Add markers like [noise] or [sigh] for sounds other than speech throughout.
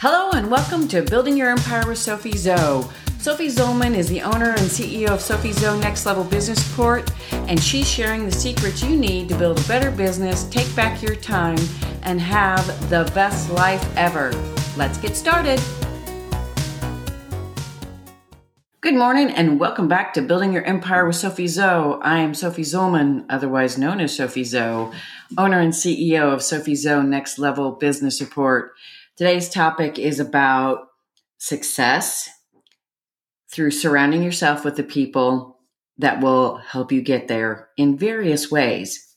Hello and welcome to Building Your Empire with SophieZo. Sophie Zollmann is the owner and CEO of SophieZo Next Level Business Support, and she's sharing the secrets you need to build a better business, take back your time, and have the best life ever. Let's get started. Good morning and welcome back to Building Your Empire with SophieZo. I am Sophie Zollmann, otherwise known as SophieZo, owner and CEO of SophieZo Next Level Business Support. Today's topic is about success through surrounding yourself with the people that will help you get there in various ways.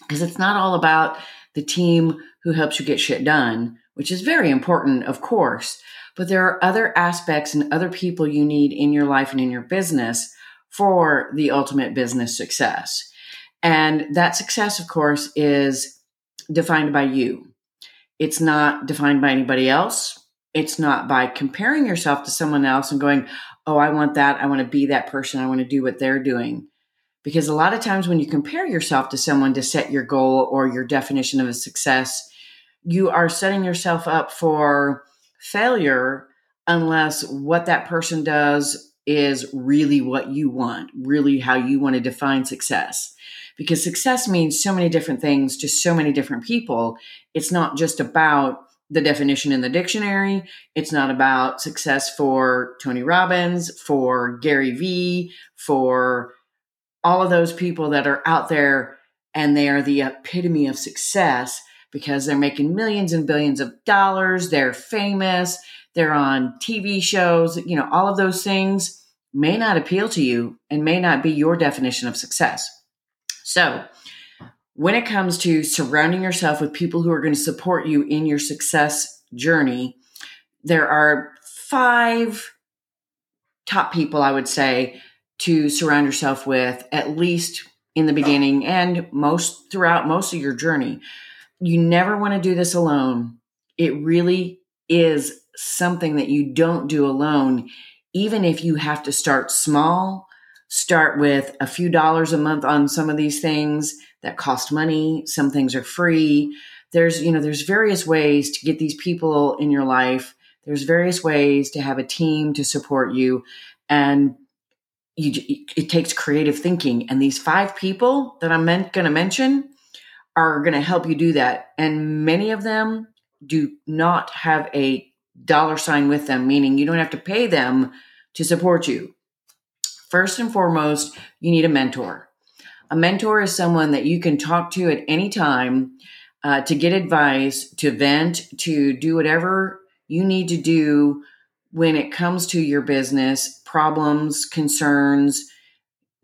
Because it's not all about the team who helps you get shit done, which is very important, of course, but there are other aspects and other people you need in your life and in your business for the ultimate business success. And that success, of course, is defined by you. It's not defined by anybody else. It's not by comparing yourself to someone else and going, oh, I want that. I want to be that person. I want to do what they're doing. Because a lot of times when you compare yourself to someone to set your goal or your definition of a success, you are setting yourself up for failure unless what that person does is really what you want, really how you want to define success because success means so many different things to so many different people. It's not just about the definition in the dictionary. It's not about success for Tony Robbins, for Gary Vee, for all of those people that are out there and they are the epitome of success because they're making millions and billions of dollars. They're famous. They're on TV shows. You know, all of those things may not appeal to you and may not be your definition of success. So, when it comes to surrounding yourself with people who are going to support you in your success journey, there are five top people I would say to surround yourself with, at least in the beginning and most throughout most of your journey. You never want to do this alone. It really is something that you don't do alone, even if you have to start small start with a few dollars a month on some of these things that cost money. Some things are free. There's you know there's various ways to get these people in your life. There's various ways to have a team to support you. And you, it takes creative thinking. And these five people that i'm going to mention are going to help you do that. And many of them do not have a dollar sign with them meaning you don't have to pay them to support you First and foremost, you need a mentor. A mentor is someone that you can talk to at any time uh, to get advice, to vent, to do whatever you need to do when it comes to your business, problems, concerns,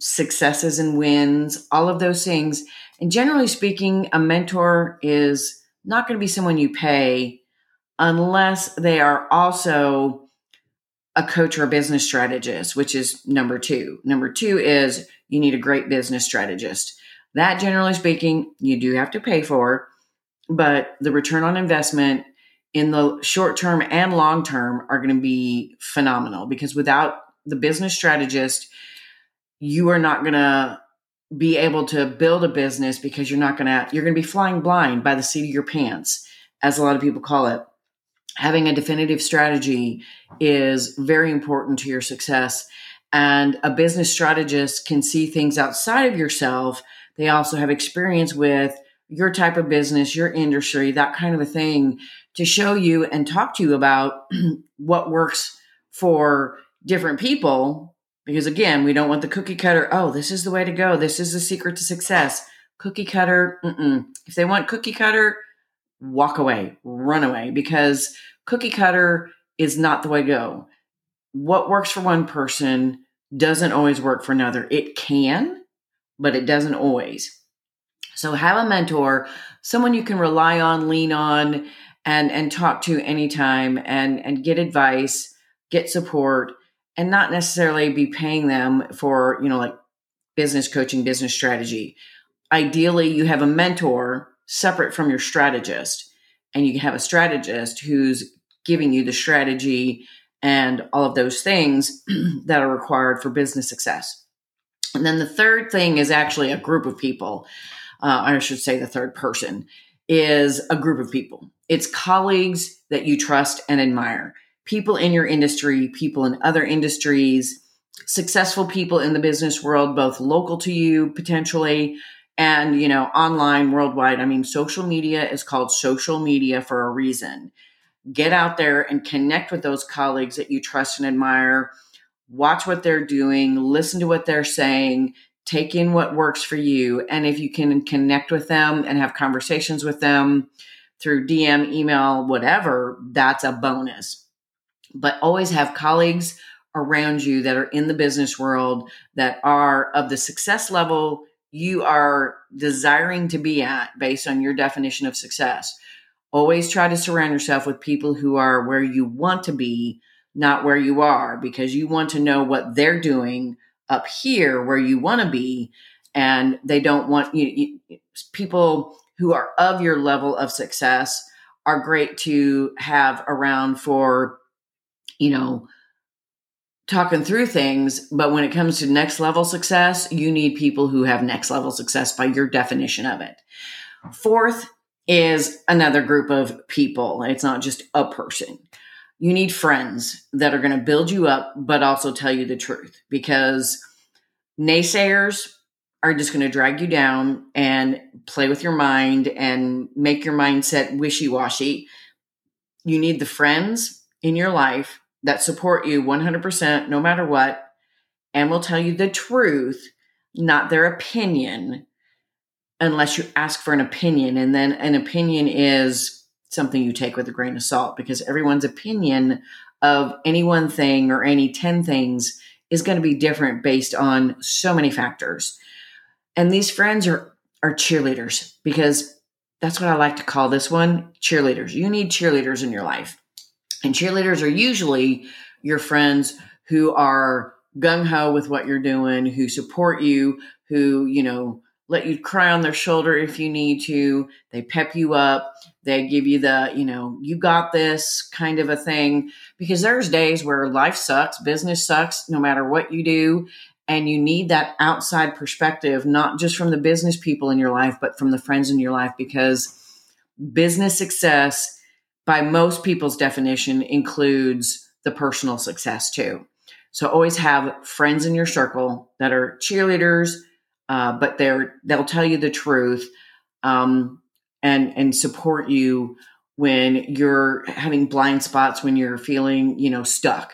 successes and wins, all of those things. And generally speaking, a mentor is not going to be someone you pay unless they are also a coach or a business strategist, which is number two. Number two is you need a great business strategist. That, generally speaking, you do have to pay for, but the return on investment in the short term and long term are going to be phenomenal because without the business strategist, you are not going to be able to build a business because you're not going to, you're going to be flying blind by the seat of your pants, as a lot of people call it having a definitive strategy is very important to your success. And a business strategist can see things outside of yourself. They also have experience with your type of business, your industry, that kind of a thing to show you and talk to you about [clears throat] what works for different people. Because again, we don't want the cookie cutter. Oh, this is the way to go. This is the secret to success. Cookie cutter. Mm-mm. If they want cookie cutter, walk away, run away, because cookie cutter is not the way to go. What works for one person doesn't always work for another. It can, but it doesn't always. So have a mentor, someone you can rely on, lean on, and and talk to anytime and and get advice, get support, and not necessarily be paying them for, you know, like business coaching, business strategy. Ideally, you have a mentor separate from your strategist and you have a strategist who's giving you the strategy and all of those things [clears throat] that are required for business success. And then the third thing is actually a group of people. Uh, I should say the third person is a group of people. It's colleagues that you trust and admire. People in your industry, people in other industries, successful people in the business world, both local to you potentially and, you know, online worldwide. I mean, social media is called social media for a reason. Get out there and connect with those colleagues that you trust and admire. Watch what they're doing, listen to what they're saying, take in what works for you. And if you can connect with them and have conversations with them through DM, email, whatever, that's a bonus. But always have colleagues around you that are in the business world that are of the success level you are desiring to be at based on your definition of success. Always try to surround yourself with people who are where you want to be, not where you are, because you want to know what they're doing up here where you want to be. And they don't want you, you, people who are of your level of success are great to have around for, you know, talking through things, but when it comes to next level success, you need people who have next level success by your definition of it. Fourth is another group of people. It's not just a person. You need friends that are going to build you up, but also tell you the truth because naysayers are just going to drag you down and play with your mind and make your mindset wishy washy. You need the friends in your life that support you 100% no matter what and will tell you the truth, not their opinion, unless you ask for an opinion. And then an opinion is something you take with a grain of salt because everyone's opinion of any one thing or any 10 things is going to be different based on so many factors. And these friends are, are cheerleaders because that's what I like to call this one cheerleaders. You need cheerleaders in your life. And cheerleaders are usually your friends who are gung ho with what you're doing, who support you, who, you know, let you cry on their shoulder if you need to. They pep you up. They give you the, you know, you got this kind of a thing. Because there's days where life sucks, business sucks, no matter what you do. And you need that outside perspective, not just from the business people in your life, but from the friends in your life, because business success by most people's definition includes the personal success too. So always have friends in your circle that are cheerleaders, uh, but they're they'll tell you the truth um, and and support you when you're having blind spots when you're feeling you know stuck.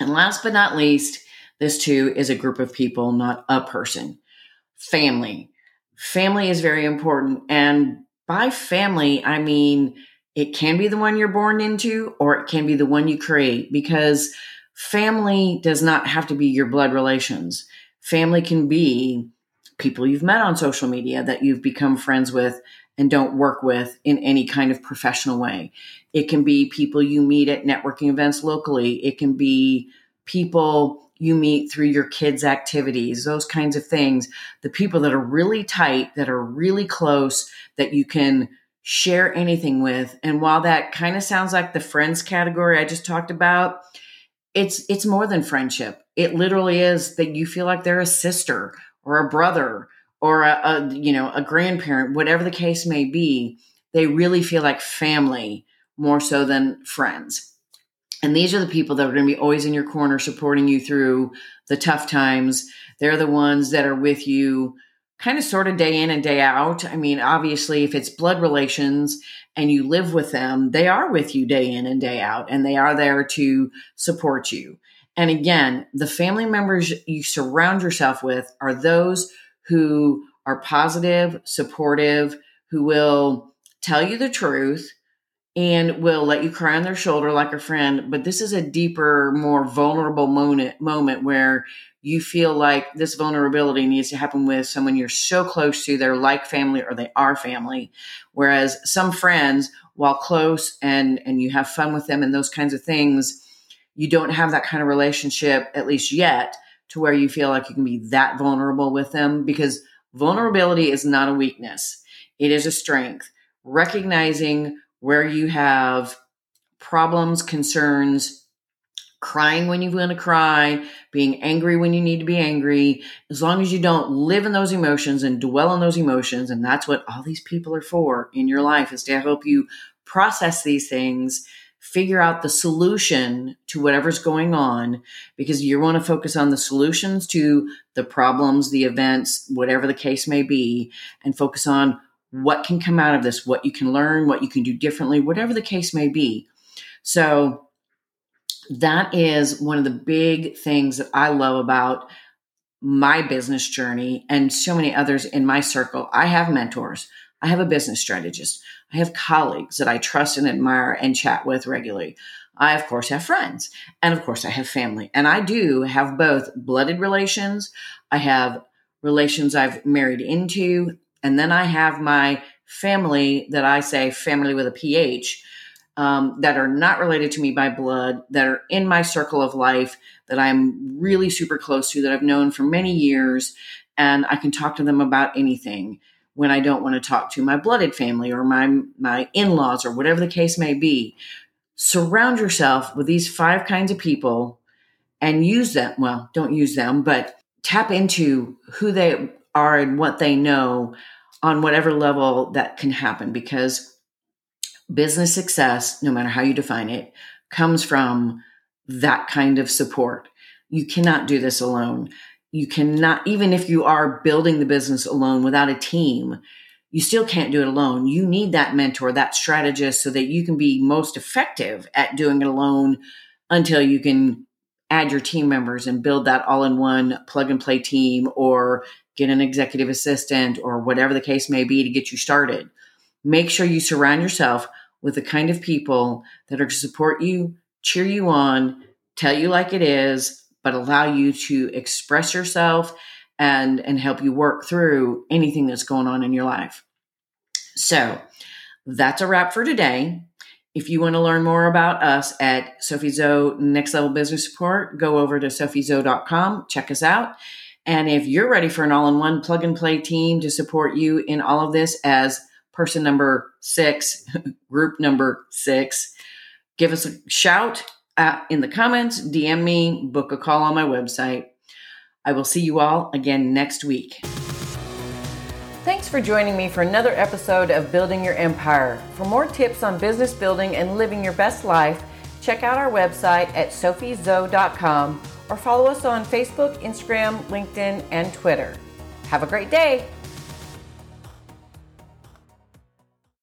And last but not least, this too is a group of people, not a person. Family. Family is very important, and by family I mean it can be the one you're born into, or it can be the one you create because family does not have to be your blood relations. Family can be people you've met on social media that you've become friends with and don't work with in any kind of professional way. It can be people you meet at networking events locally. It can be people you meet through your kids' activities, those kinds of things. The people that are really tight, that are really close, that you can share anything with. And while that kind of sounds like the friends category I just talked about, it's it's more than friendship. It literally is that you feel like they're a sister or a brother or a, a you know a grandparent, whatever the case may be. They really feel like family more so than friends. And these are the people that are going to be always in your corner supporting you through the tough times. They're the ones that are with you kind of sort of day in and day out. I mean, obviously, if it's blood relations and you live with them, they are with you day in and day out, and they are there to support you. And again, the family members you surround yourself with are those who are positive, supportive, who will tell you the truth and will let you cry on their shoulder like a friend. But this is a deeper, more vulnerable moment, moment where you feel like this vulnerability needs to happen with someone you're so close to, they're like family or they are family. Whereas some friends, while close and and you have fun with them and those kinds of things, you don't have that kind of relationship, at least yet, to where you feel like you can be that vulnerable with them because vulnerability is not a weakness. It is a strength. Recognizing where you have problems, concerns, crying when you want to cry, being angry when you need to be angry, as long as you don't live in those emotions and dwell on those emotions, and that's what all these people are for in your life is to help you process these things, figure out the solution to whatever's going on because you want to focus on the solutions to the problems, the events, whatever the case may be, and focus on what can come out of this, what you can learn, what you can do differently, whatever the case may be. So, that is one of the big things that I love about my business journey and so many others in my circle. I have mentors. I have a business strategist. I have colleagues that I trust and admire and chat with regularly. I, of course, have friends. And of course, I have family. And I do have both blooded relations. I have relations I've married into. And then I have my family that I say family with a PH um, that are not related to me by blood, that are in my circle of life, that I'm really super close to, that I've known for many years. And I can talk to them about anything when I don't want to talk to my blooded family or my my in-laws or whatever the case may be. Surround yourself with these five kinds of people and use them. Well, don't use them, but tap into who they are and what they know on whatever level that can happen because business success, no matter how you define it, comes from that kind of support. You cannot do this alone you cannot even if you are building the business alone without a team you still can't do it alone you need that mentor that strategist so that you can be most effective at doing it alone until you can add your team members and build that all-in-one plug and play team or get an executive assistant or whatever the case may be to get you started make sure you surround yourself with the kind of people that are to support you cheer you on tell you like it is but allow you to express yourself and and help you work through anything that's going on in your life. So, that's a wrap for today. If you want to learn more about us at SophieZo Next Level Business Support, go over to sophiezo.com, check us out. And if you're ready for an all in one plug and play team to support you in all of this as person number six, [laughs] group number six, give us a shout uh, in the comments, DM me, book a call on my website. I will see you all again next week. Thanks for joining me for another episode of Building Your Empire. For more tips on business building and living your best life, check out our website at sophiezo.com or follow us on Facebook, Instagram, LinkedIn, and Twitter. Have a great day.